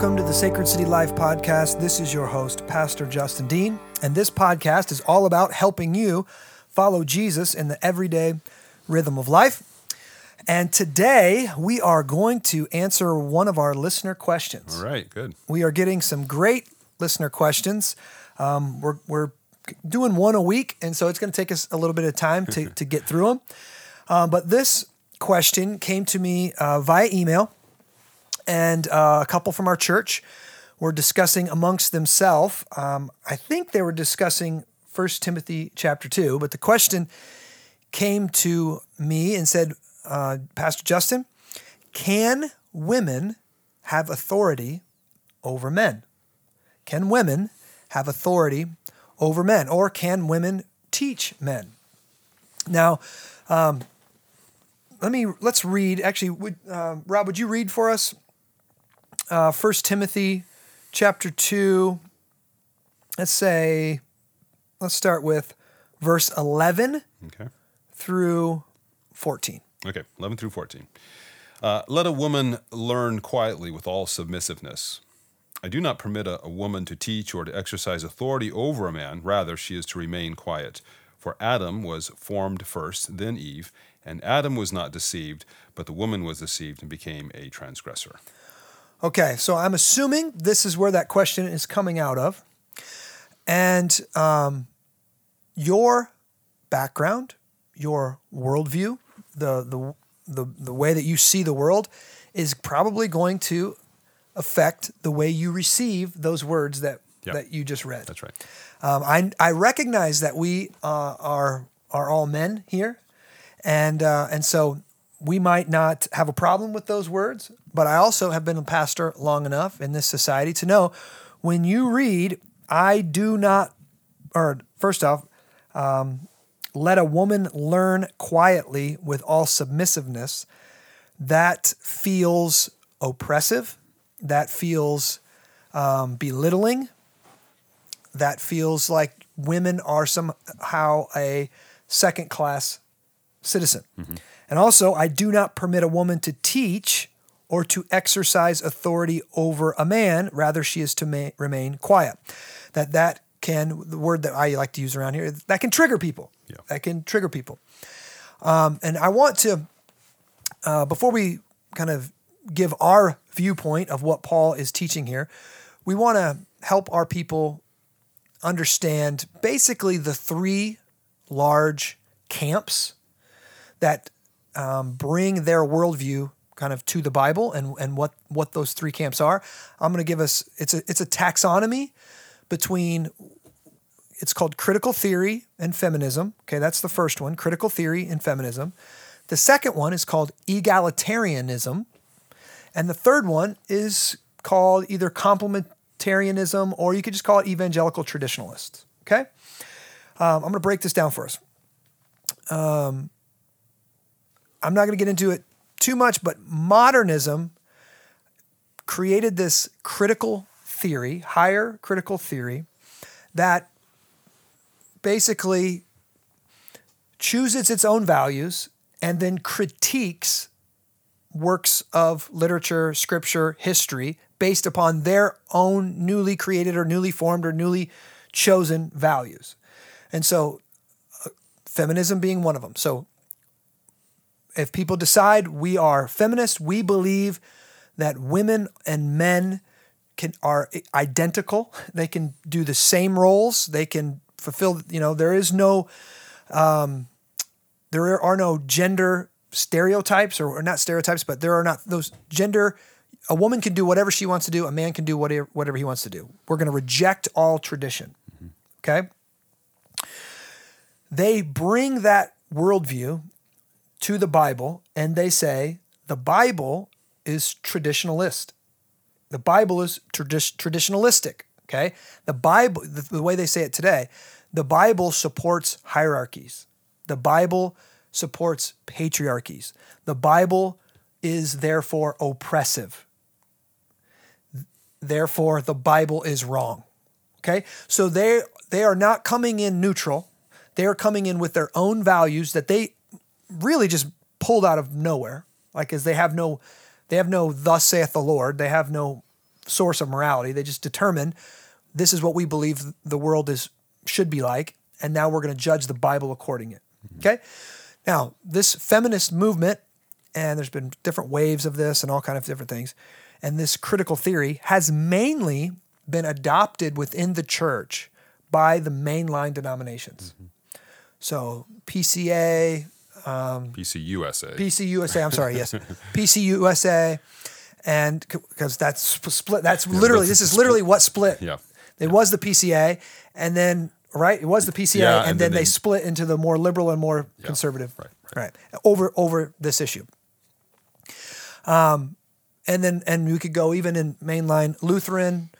Welcome to the Sacred City Life podcast. This is your host, Pastor Justin Dean, and this podcast is all about helping you follow Jesus in the everyday rhythm of life. And today we are going to answer one of our listener questions. All right, good. We are getting some great listener questions. Um, we're, we're doing one a week, and so it's going to take us a little bit of time to, to get through them. Um, but this question came to me uh, via email, and uh, a couple from our church were discussing amongst themselves. Um, I think they were discussing First Timothy chapter 2, but the question came to me and said, uh, Pastor Justin, can women have authority over men? Can women have authority over men? Or can women teach men? Now, um, let me let's read. Actually, would, uh, Rob, would you read for us uh, First Timothy chapter two? Let's say, let's start with verse eleven Okay. through fourteen. Okay, 11 through 14. Uh, Let a woman learn quietly with all submissiveness. I do not permit a, a woman to teach or to exercise authority over a man. Rather, she is to remain quiet. For Adam was formed first, then Eve, and Adam was not deceived, but the woman was deceived and became a transgressor. Okay, so I'm assuming this is where that question is coming out of. And um, your background, your worldview, the, the, the, the way that you see the world is probably going to affect the way you receive those words that, Yep. that you just read. That's right. Um, I, I recognize that we uh, are are all men here, and uh, and so we might not have a problem with those words. But I also have been a pastor long enough in this society to know when you read, I do not, or first off, um, let a woman learn quietly with all submissiveness. That feels oppressive. That feels um, belittling that feels like women are somehow a second class citizen. And also, I do not permit a woman to teach or to exercise authority over a man. Rather, she is to ma- remain quiet. That that can the word that I like to use around here that can trigger people. Yeah. That can trigger people. Um, and I want to uh, before we kind of give our viewpoint of what Paul is teaching here, we want to help our people understand basically the three large camps that um, bring their worldview kind of to the Bible and, and what, what those three camps are. I'm going to give us it's a it's a taxonomy between it's called critical theory and feminism. Okay, that's the first one, critical theory and feminism. The second one is called egalitarianism. And the third one is called either complementarianism or you could just call it evangelical traditionalists. Okay? Um, I'm going to break this down for us. Um, I'm not going to get into it too much, but modernism created this critical theory, higher critical theory, that basically chooses its own values and then critiques works of literature, scripture, history based upon their own newly created or newly formed or newly chosen values. And so, uh, feminism being one of them. So, if people decide we are feminists, we believe that women and men can are identical. They can do the same roles. They can fulfill. You know, there is no um, there are no gender stereotypes or, or not stereotypes, but there are not those gender. A woman can do whatever she wants to do. A man can do whatever whatever he wants to do. We're going to reject all tradition. Okay. They bring that worldview to the Bible and they say the Bible is traditionalist. The Bible is tradi- traditionalistic. Okay. The Bible, the, the way they say it today, the Bible supports hierarchies. The Bible supports patriarchies. The Bible is therefore oppressive. Therefore, the Bible is wrong. Okay? So they they are not coming in neutral. They are coming in with their own values that they really just pulled out of nowhere. Like as they have no They have no thus saith the Lord. They have no source of morality. They just determine this is what we believe the world is should be like, and now we're going to judge the Bible according it. Okay? Now, this feminist movement and there's been different waves of this and all kind of different things. And this critical theory has mainly been adopted within the church by the mainline denominations. Mm-hmm. So PCA, um, PCUSA, PCUSA. I'm sorry, yes, PCUSA, and because that's split. That's yeah, literally this is literally what split. Yeah, it yeah. was the PCA, and then right, it was the PCA, yeah, and, and, then, then they, they, split into the more liberal and more conservative. Right, right. right, over over this issue. Um, and then and we could go even in mainline Lutheran,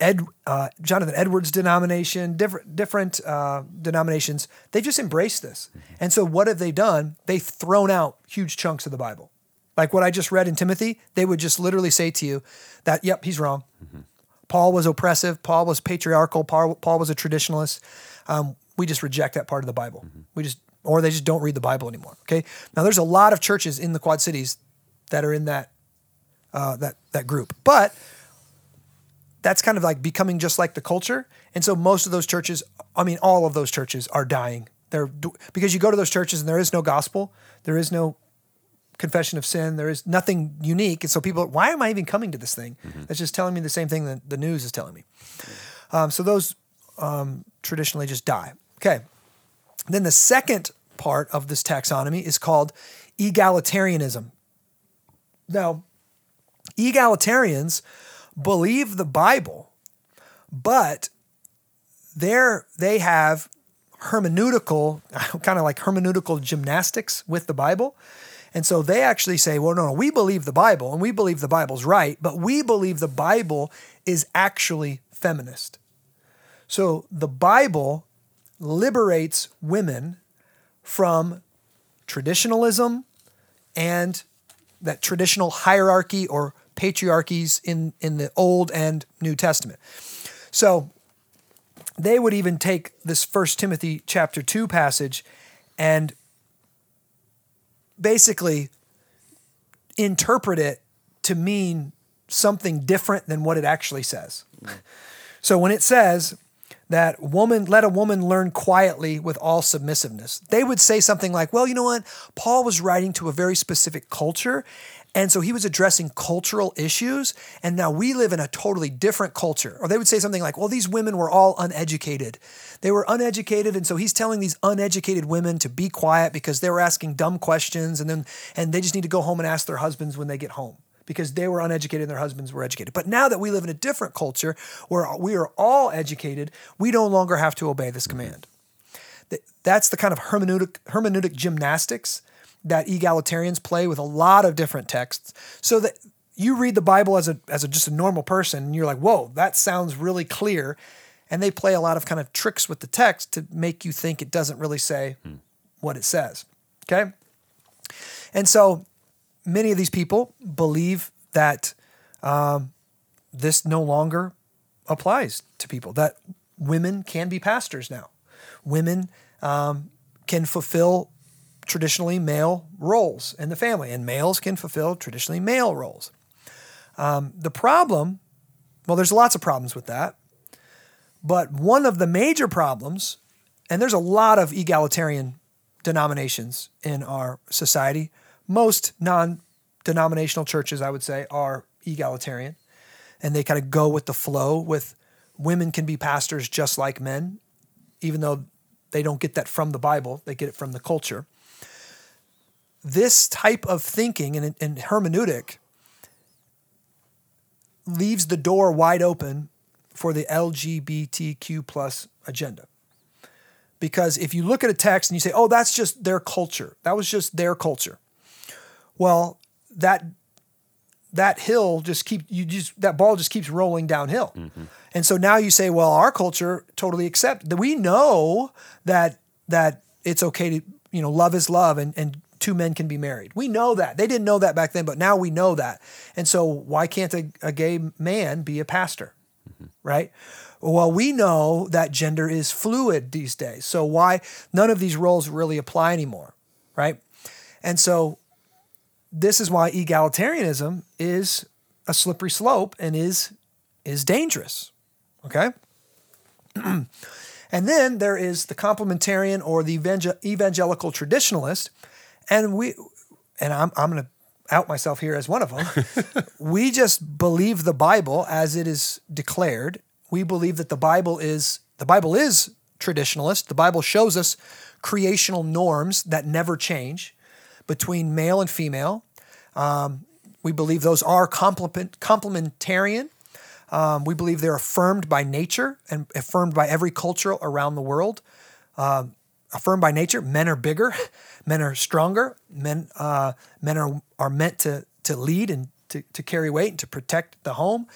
Ed, uh, Jonathan Edwards denomination, different different uh, denominations. They've just embraced this. Mm-hmm. And so what have they done? They've thrown out huge chunks of the Bible. Like what I just read in Timothy, they would just literally say to you that, yep, he's wrong. Mm-hmm. Paul was oppressive. Paul was patriarchal. Paul, Paul was a traditionalist. Um, we just reject that part of the Bible. Mm-hmm. We just, or they just don't read the Bible anymore. Okay. Now there's a lot of churches in the Quad Cities that are in that uh, that that group. But that's kind of like becoming just like the culture. And so most of those churches, I mean, all of those churches are dying. They're because you go to those churches and there is no gospel, there is no confession of sin, there is nothing unique. And so people, why am I even coming to this thing? Mm-hmm. That's just telling me the same thing that the news is telling me. Um, so those um, traditionally just die. Okay. Then the second part of this taxonomy is called egalitarianism. Now, egalitarians believe the Bible, but they're, they have hermeneutical, kind of like hermeneutical gymnastics with the Bible. And so they actually say, well, no, no, we believe the Bible and we believe the Bible's right, but we believe the Bible is actually feminist. So the Bible liberates women from traditionalism and that traditional hierarchy or patriarchies in, in the Old and New Testament. So they would even take this First Timothy chapter 2 passage and basically interpret it to mean something different than what it actually says. Mm. So when it says, that woman let a woman learn quietly with all submissiveness. They would say something like, "Well, you know what? Paul was writing to a very specific culture, and so he was addressing cultural issues, and now we live in a totally different culture." Or they would say something like, "Well, these women were all uneducated. They were uneducated, and so he's telling these uneducated women to be quiet because they were asking dumb questions and then and they just need to go home and ask their husbands when they get home." because they were uneducated and their husbands were educated. But now that we live in a different culture where we are all educated, we no longer have to obey this command. That's the kind of hermeneutic, hermeneutic gymnastics that egalitarians play with a lot of different texts. So that you read the Bible as a as a, just a normal person, and you're like, "Whoa, that sounds really clear," and they play a lot of kind of tricks with the text to make you think it doesn't really say hmm. what it says. Okay, and so many of these people believe that um, this no longer applies to people, that women can be pastors now. Women um, can fulfill traditionally male roles in the family, and males can fulfill traditionally male roles. Um, the problem, well, there's lots of problems with that, but one of the major problems, and there's a lot of egalitarian denominations in our society, most non denominational churches, I would say, are egalitarian and they kind of go with the flow with women can be pastors just like men, even though they don't get that from the Bible, they get it from the culture. This type of thinking and, and hermeneutic leaves the door wide open for the LGBTQ plus agenda. Because if you look at a text and you say, oh, that's just their culture, that was just their culture. Well, that that hill just keep you just that ball just keeps rolling downhill. Mm-hmm. And so now you say, well, our culture totally accept that we know that that it's okay to, you know, love is love and, and two men can be married. We know that. They didn't know that back then, but now we know that. And so why can't a, a gay man be a pastor? Mm-hmm. Right? Well, we know that gender is fluid these days. So why none of these roles really apply anymore, right? And so this is why egalitarianism is a slippery slope and is is dangerous. Okay? and then there is the complementarian or the evangel- evangelical traditionalist and we and I'm I'm going to out myself here as one of them. we just believe the Bible as it is declared. We believe that the Bible is the Bible is traditionalist. The Bible shows us creational norms that never change between male and female. Um, we believe those are complement, complementarian. Um, we believe they're affirmed by nature and affirmed by every culture around the world. Um, affirmed by nature, men are bigger, men are stronger, men uh, men are are meant to to lead and to, to carry weight and to protect the home.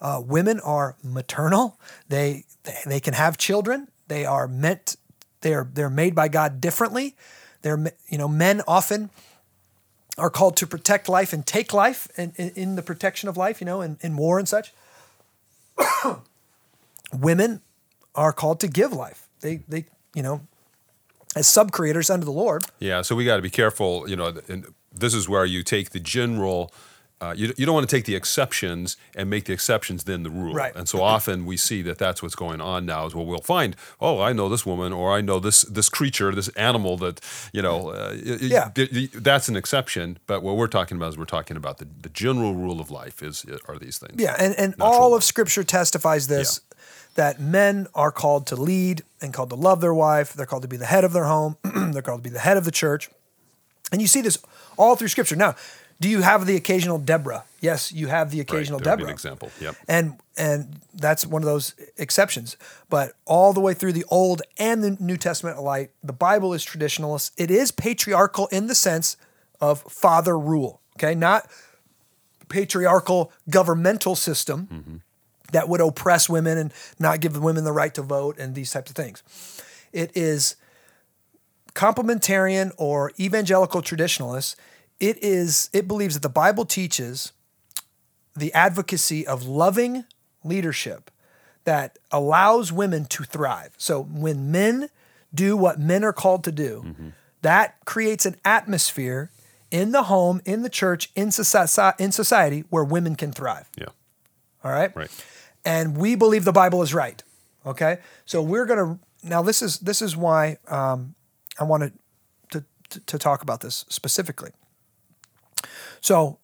Uh, women are maternal; they they can have children. They are meant they are they're made by God differently. They're you know men often are called to protect life and take life in, in, in the protection of life. You know, in, in war and such. Women are called to give life. They they you know as sub creators under the Lord. Yeah, so we got to be careful. You know, and this is where you take the general. Uh, you, you don't want to take the exceptions and make the exceptions then the rule. Right. And so often we see that that's what's going on now is well we'll find oh I know this woman or I know this this creature this animal that you know uh, yeah. that's an exception. But what we're talking about is we're talking about the, the general rule of life is are these things. Yeah and and all of Scripture testifies this yeah. that men are called to lead and called to love their wife. They're called to be the head of their home. They're called to be the head of the church. And you see this all through Scripture. Now do you have the occasional Deborah? Yes, you have the occasional right, Deborah. Be an example. Yep. And and that's one of those exceptions. But all the way through the Old and the New Testament alike, the Bible is traditionalist. It is patriarchal in the sense of father rule. Okay, not patriarchal governmental system mm-hmm. that would oppress women and not give women the right to vote and these types of things. It is complementarian or evangelical traditionalists it is it believes that the Bible teaches the advocacy of loving leadership that allows women to thrive. So when men do what men are called to do, mm-hmm. that creates an atmosphere in the home, in the church, in society, in society where women can thrive. Yeah. All right. Right. And we believe the Bible is right. Okay. So we're gonna now. This is this is why um, I wanted to, to to talk about this specifically. So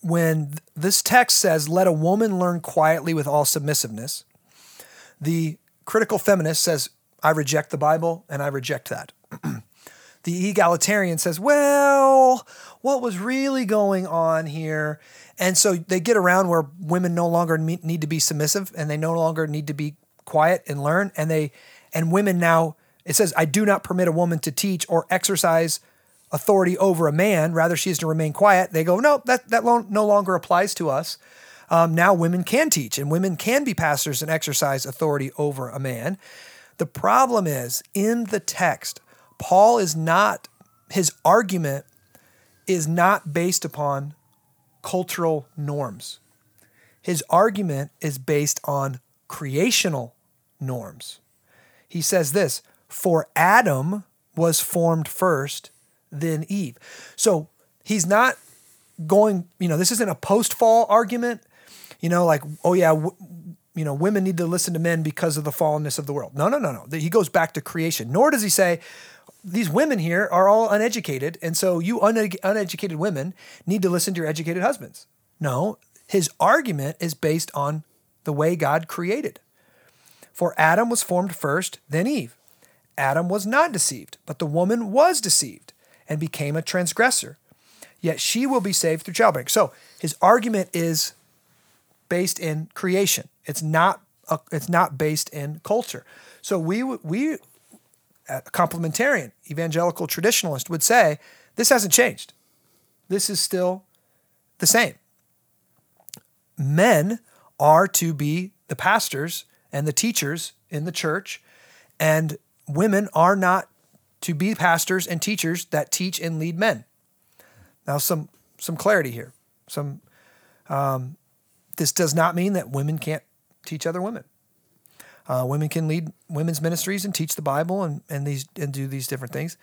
when this text says, let a woman learn quietly with all submissiveness, the critical feminist says, I reject the Bible and I reject that. the egalitarian says, well, what was really going on here? And so they get around where women no longer need to be submissive and they no longer need to be quiet and learn. And they, and women now, it says, I do not permit a woman to teach or exercise authority over a man, rather she is to remain quiet. They go, no, that, that no longer applies to us. Um, now women can teach and women can be pastors and exercise authority over a man. The problem is in the text, Paul is not, his argument is not based upon cultural norms. His argument is based on creational norms. He says this For Adam was formed first, than Eve. So he's not going, you know, this isn't a post fall argument, you know, like, oh yeah, w- you know, women need to listen to men because of the fallenness of the world. No, no, no, no. He goes back to creation. Nor does he say, these women here are all uneducated, and so you uneducated women need to listen to your educated husbands. No, his argument is based on the way God created. For Adam was formed first, then Eve. Adam was not deceived, but the woman was deceived and became a transgressor. Yet she will be saved through childbearing. So his argument is based in creation. It's not a, it's not based in culture. So we we a complementarian evangelical traditionalist would say this hasn't changed. This is still the same. Men are to be the pastors and the teachers in the church, and women are not to be pastors and teachers that teach and lead men. Now, some some clarity here. Some um, this does not mean that women can't teach other women. Uh, women can lead women's ministries and teach the Bible and, and these and do these different things.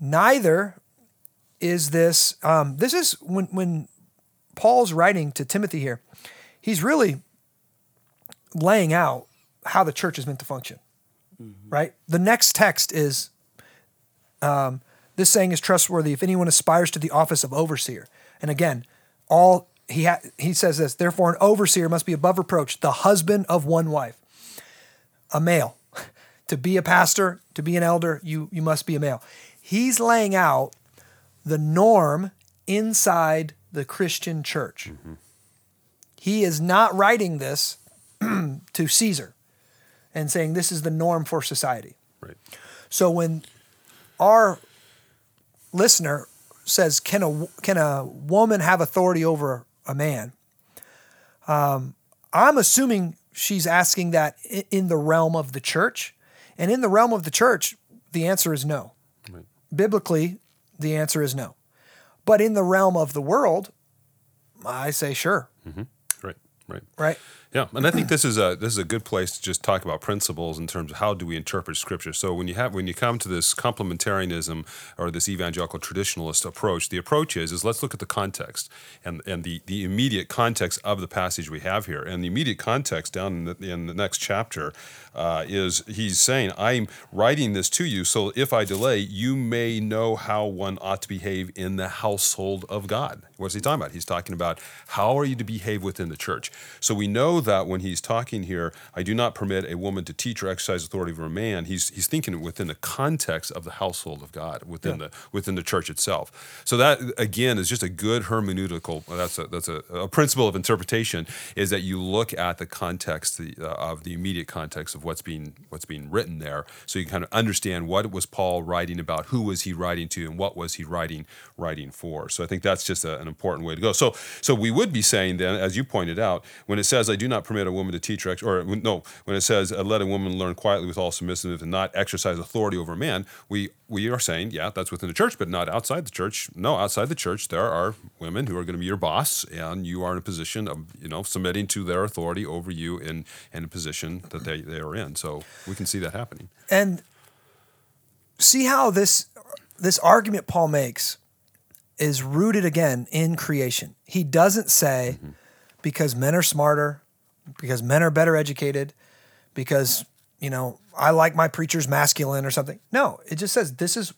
Neither is this um, this is when when Paul's writing to Timothy here, he's really laying out how the church is meant to function. Right? The next text is um, this saying is trustworthy if anyone aspires to the office of overseer. And again, all he ha- he says this, therefore an overseer must be above reproach, the husband of one wife, a male. to be a pastor, to be an elder, you you must be a male. He's laying out the norm inside the Christian church. He is not writing this to Caesar and saying this is the norm for society. Right. So when our listener says, "Can a can a woman have authority over a man?" Um, I'm assuming she's asking that in the realm of the church, and in the realm of the church, the answer is no. Right. Biblically, the answer is no. But in the realm of the world, I say sure. Right. Right. Right? Yeah, and I think this is a this is a good place to just talk about principles in terms of how do we interpret Scripture. So when you have when you come to this complementarianism or this evangelical traditionalist approach, the approach is is let's look at the context and and the the immediate context of the passage we have here. And the immediate context down in the, in the next chapter uh, is he's saying, "I'm writing this to you, so if I delay, you may know how one ought to behave in the household of God." What's he talking about? He's talking about how are you to behave within the church. So we know that when he's talking here, I do not permit a woman to teach or exercise authority over a man. He's he's thinking within the context of the household of God, within the within the church itself. So that again is just a good hermeneutical. That's a that's a, a principle of interpretation is that you look at the context the, uh, of the immediate context of what's being what's being written there, so you kind of understand what was Paul writing about, who was he writing to, and what was he writing writing for. So I think that's just a, an important way to go. So so we would be saying then, as you pointed out, when it says, "I do not permit a woman to teach," or, ex- or no, when it says, uh, "Let a woman learn quietly with all submissiveness and not exercise authority over a man," we we are saying, yeah, that's within the church, but not outside the church. No, outside the church, there are women who are going to be your boss, and you are in a position of you know submitting to their authority over you in in a position that they they are in. So we can see that happening. And see how this this argument Paul makes is rooted again in creation. He doesn't say because men are smarter, because men are better educated, because you know, I like my preachers masculine or something. No, it just says this is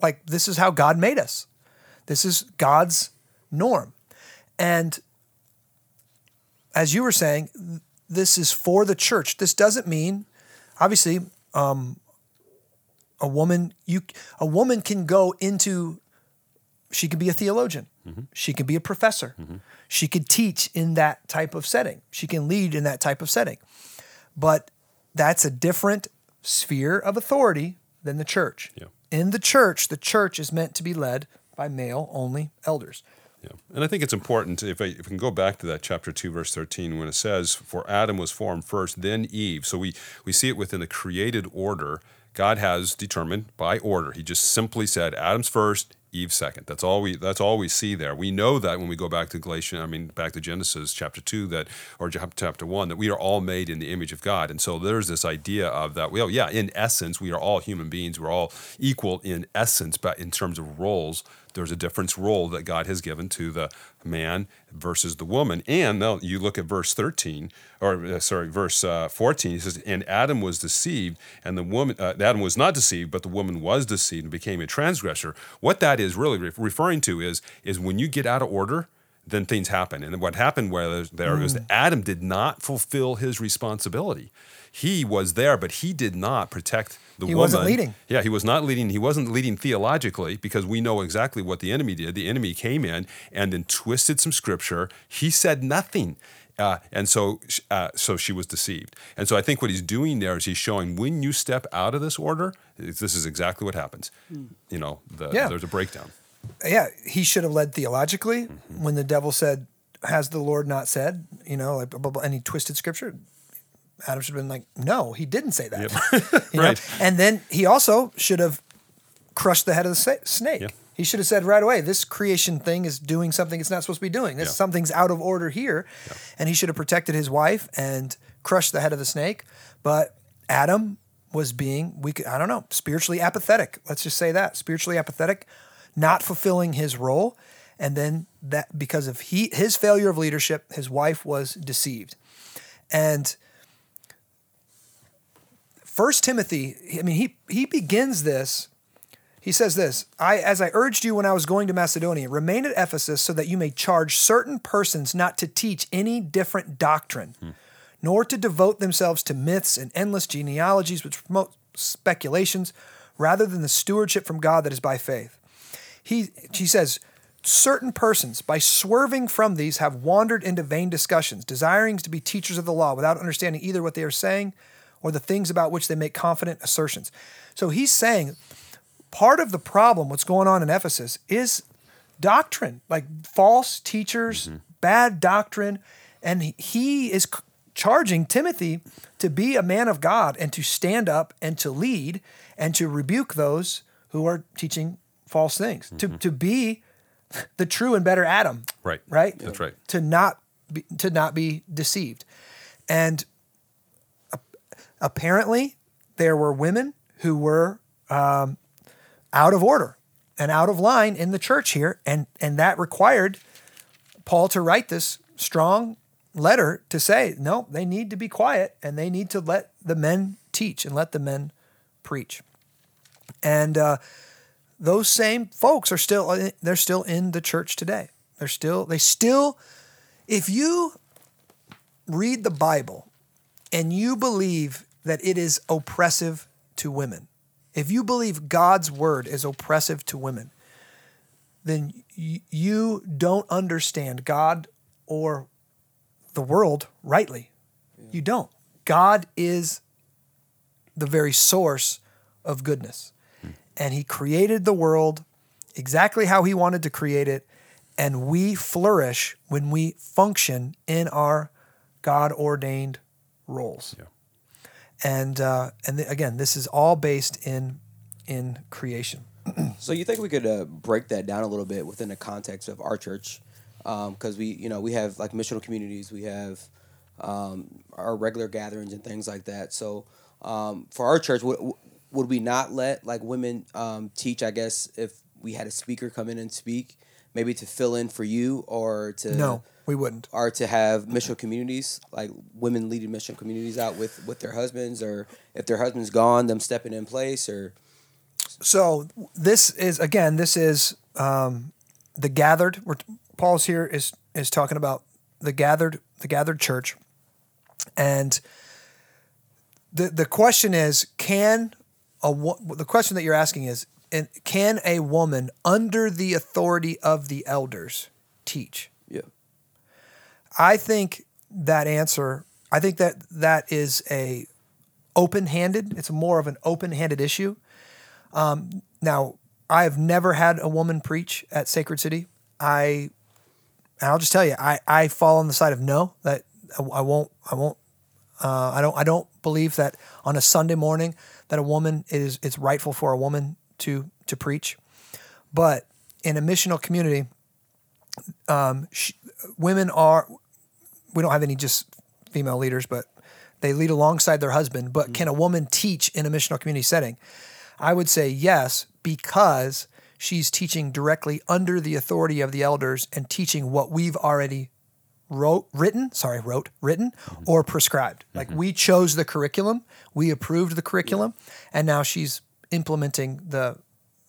like this is how God made us. This is God's norm. And as you were saying, this is for the church. This doesn't mean obviously um, a woman you a woman can go into she could be a theologian Mm-hmm. she could be a professor mm-hmm. she could teach in that type of setting she can lead in that type of setting but that's a different sphere of authority than the church Yeah. in the church the church is meant to be led by male only elders Yeah, and I think it's important if I, if we can go back to that chapter two, verse thirteen, when it says, "For Adam was formed first, then Eve." So we we see it within the created order. God has determined by order. He just simply said, "Adam's first, Eve second. That's all we that's all we see there. We know that when we go back to Galatians, I mean back to Genesis chapter two, that or chapter one, that we are all made in the image of God. And so there's this idea of that. Well, yeah, in essence, we are all human beings. We're all equal in essence, but in terms of roles, there's a different role that God has given to the man versus the woman. And now you look at verse 13, or uh, sorry, verse uh, 14. He says, "And Adam was deceived, and the woman. Uh, Adam was not deceived, but the woman was deceived and became a transgressor." What that is really re- referring to is is when you get out of order. Then things happen, and what happened where there was that Adam did not fulfill his responsibility. He was there, but he did not protect the He woman. wasn't leading. Yeah, he was not leading. He wasn't leading theologically because we know exactly what the enemy did. The enemy came in and then twisted some scripture. He said nothing. Uh, and so, uh, so she was deceived. And so, I think what he's doing there is he's showing when you step out of this order, this is exactly what happens. You know, the, Yeah. there's a breakdown. yeah, he should have led theologically Mm-hmm. when the devil said, "Has the Lord not said?" You know, like blah, blah, blah, and he twisted scripture. Adam should have been like, "No, he didn't say that." Know? Right. And then he also should have crushed the head of the snake. Yeah. He should have said right away, "This creation thing is doing something it's not supposed to be doing. This Yeah. something's out of order here," and he should have protected his wife and crushed the head of the snake. But Adam was being we could, I don't know spiritually apathetic. Let's just say that spiritually apathetic, not fulfilling his role, and then that because of he his failure of leadership, his wife was deceived, and. First Timothy, I mean, he he begins this. He says this: I, as I urged you when I was going to Macedonia, remain at Ephesus so that you may charge certain persons not to teach any different doctrine, hmm. nor to devote themselves to myths and endless genealogies which promote speculations, rather than the stewardship from God that is by faith. He he says, certain persons, by swerving from these, have wandered into vain discussions, desiring to be teachers of the law without understanding either what they are saying or the things about which they make confident assertions. So he's saying part of the problem, what's going on in Ephesus, is doctrine, like false teachers, mm-hmm. bad doctrine. And he- is charging Timothy to be a man of God and to stand up and to lead and to rebuke those who are teaching false things, to, mm-hmm. to be the true and better Adam. Right. Right? That's right. To not be, to not be deceived. And apparently there were women who were um, out of order and out of line in the church here and and that required paul to write this strong letter to say no they need to be quiet and they need to let the men teach and let the men preach. And uh, those same folks are still they're still in the church today. They're still they still if you read the bible and you believe that it is oppressive to women, if you believe God's word is oppressive to women, then you don't understand God or the world rightly. You don't. God is the very source of goodness. Hmm. And He created the world exactly how He wanted to create it. And we flourish when we function in our God ordained roles. Yeah. And uh, and th- again, this is all based in in creation. So you think we could uh, break that down a little bit within the context of our church? Because we, you know, we have like missional communities, we have um, our regular gatherings and things like that. So um, for our church, would, would we not let like women um, teach? I guess if we had a speaker come in and speak, maybe to fill in for you or to No, we wouldn't. or to have mission communities like women leading mission communities out with with their husbands or if their husband's gone them stepping in place or So this is again, this is um, the gathered. We're, Paul's here is is talking about the gathered, the gathered church, and the the question is, can a the question that you're asking is, and can a woman under the authority of the elders teach? I think that answer. I think that that is a open-handed. It's more of an open-handed issue. Um, now, I have never had a woman preach at Sacred City. I, and I'll just tell you, I, I fall on the side of no. That I, I won't. I won't. Uh, I don't. I don't believe that on a Sunday morning that a woman is. It's rightful for a woman to to preach, but in a missional community, um, sh- women are we don't have any just female leaders, but they lead alongside their husband. But mm-hmm. can a woman teach in a missional community setting? I would say yes, because she's teaching directly under the authority of the elders and teaching what we've already wrote, written, sorry, wrote, written, mm-hmm. or prescribed. Like mm-hmm. we chose the curriculum, we approved the curriculum, and now she's implementing the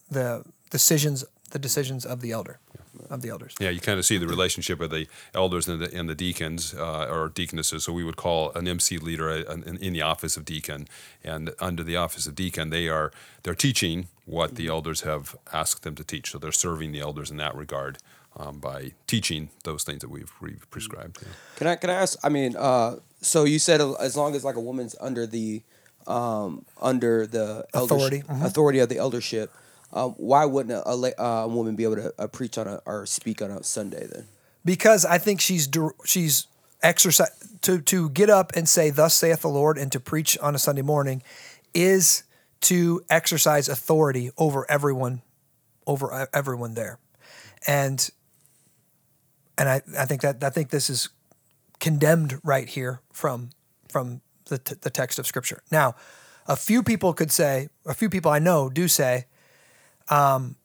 the decisions the decisions of the elder of the elders. Yeah, you kind of see the relationship of the elders and the, and the deacons uh, or deaconesses. So we would call an MC leader a, an, in the office of deacon, and under the office of deacon, they are they're teaching what the elders have asked them to teach. So they're serving the elders in that regard um, by teaching those things that we've, we've prescribed. Yeah. Can I can I ask? I mean, uh, so you said as long as like a woman's under the um, under the eldersh- Authority, mhm. authority of the eldership, um, why wouldn't a, a, uh, a woman be able to uh, preach on a or speak on a Sunday then? because I think she's she's exercise to to get up and say thus saith the Lord and to preach on a Sunday morning is to exercise authority over everyone over e- everyone there. And and I, I think that I think this is condemned right here from from the t- the text of scripture. Now, a few people could say, a few people I know do say, um,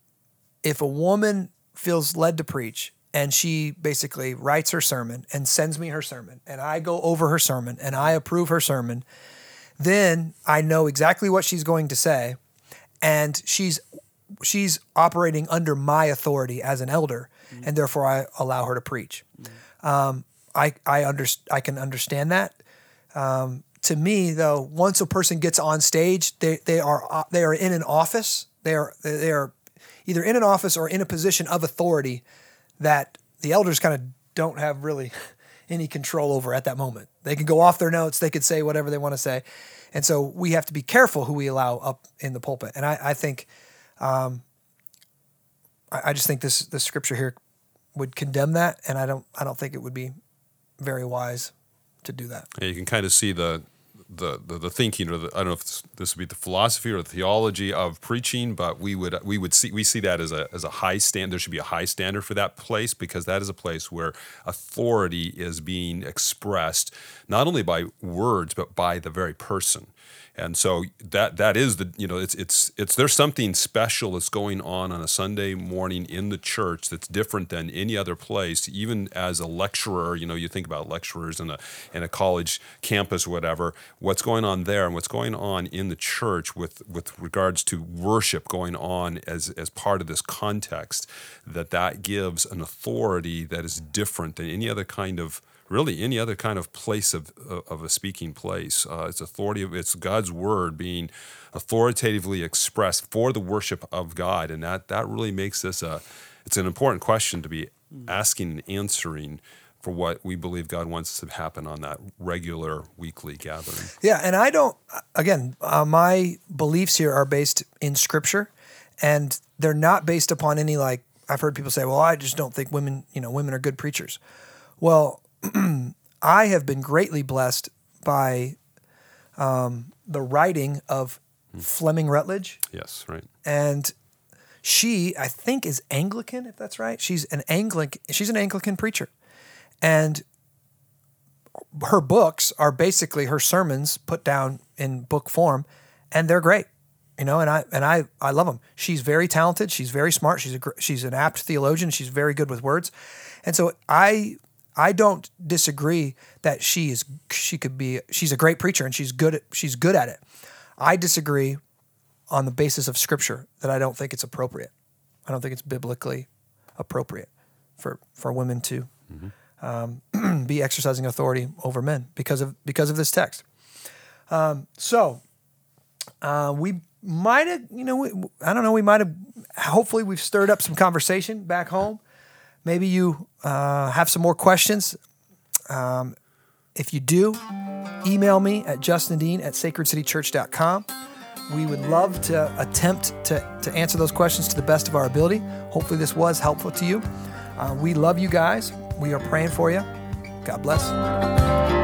if a woman feels led to preach and she basically writes her sermon and sends me her sermon and I go over her sermon and I approve her sermon, then I know exactly what she's going to say and she's she's operating under my authority as an elder and therefore I allow her to preach. Um, I I under, I can understand that. Um, to me though, once a person gets on stage, they they are they are in an office. They are they are either in an office or in a position of authority that the elders kind of don't have really any control over at that moment. They can go off their notes, they could say whatever they want to say. And so we have to be careful who we allow up in the pulpit. And I, I think, um, I, I just think this this scripture here would condemn that, and I don't I don't think it would be very wise to do that. Yeah, you can kind of see the the, the, the thinking or the, I don't know if this, this would be the philosophy or the theology of preaching, but we would we would see we see that as a as a high stand. There should be a high standard for that place because that is a place where authority is being expressed not only by words but by the very person and so that that is the you know it's it's it's there's something special that's going on on a Sunday morning in the church that's different than any other place. Even as a lecturer, you know, you think about lecturers in a in a college campus, whatever. What's going on there, and what's going on in the church with with regards to worship going on as as part of this context, that that gives an authority that is different than any other kind of really any other kind of place of, of a speaking place. Uh, it's authority, of it's God's word being authoritatively expressed for the worship of God. And that, that really makes this a, it's an important question to be asking and answering for what we believe God wants to happen on that regular weekly gathering. Yeah, and I don't. Again, uh, my beliefs here are based in Scripture, and they're not based upon any like I've heard people say, "Well, I just don't think women, you know, women are good preachers." Well, I have been greatly blessed by um, the writing of Fleming Rutledge, Yes, right. and she, I think, is Anglican. If that's right, she's an Anglican. She's an Anglican preacher, and her books are basically her sermons put down in book form, and they're great. You know, and I and I I love them. She's very talented. She's very smart. She's a she's an apt theologian. She's very good with words, and so I I don't disagree that she is she could be she's a great preacher and she's good at she's good at it. I disagree on the basis of scripture that I don't think it's appropriate. I don't think it's biblically appropriate for for women to um, be exercising authority over men because of because of this text. Um, so uh, we might have, you know, we, I don't know, we might have. Hopefully, we've stirred up some conversation back home. Maybe you uh, have some more questions. Um, if you do, email me at justindean at sacredcitychurch.com. We would love to attempt to, to answer those questions to the best of our ability. Hopefully, this was helpful to you. Uh, we love you guys. We are praying for you. God bless.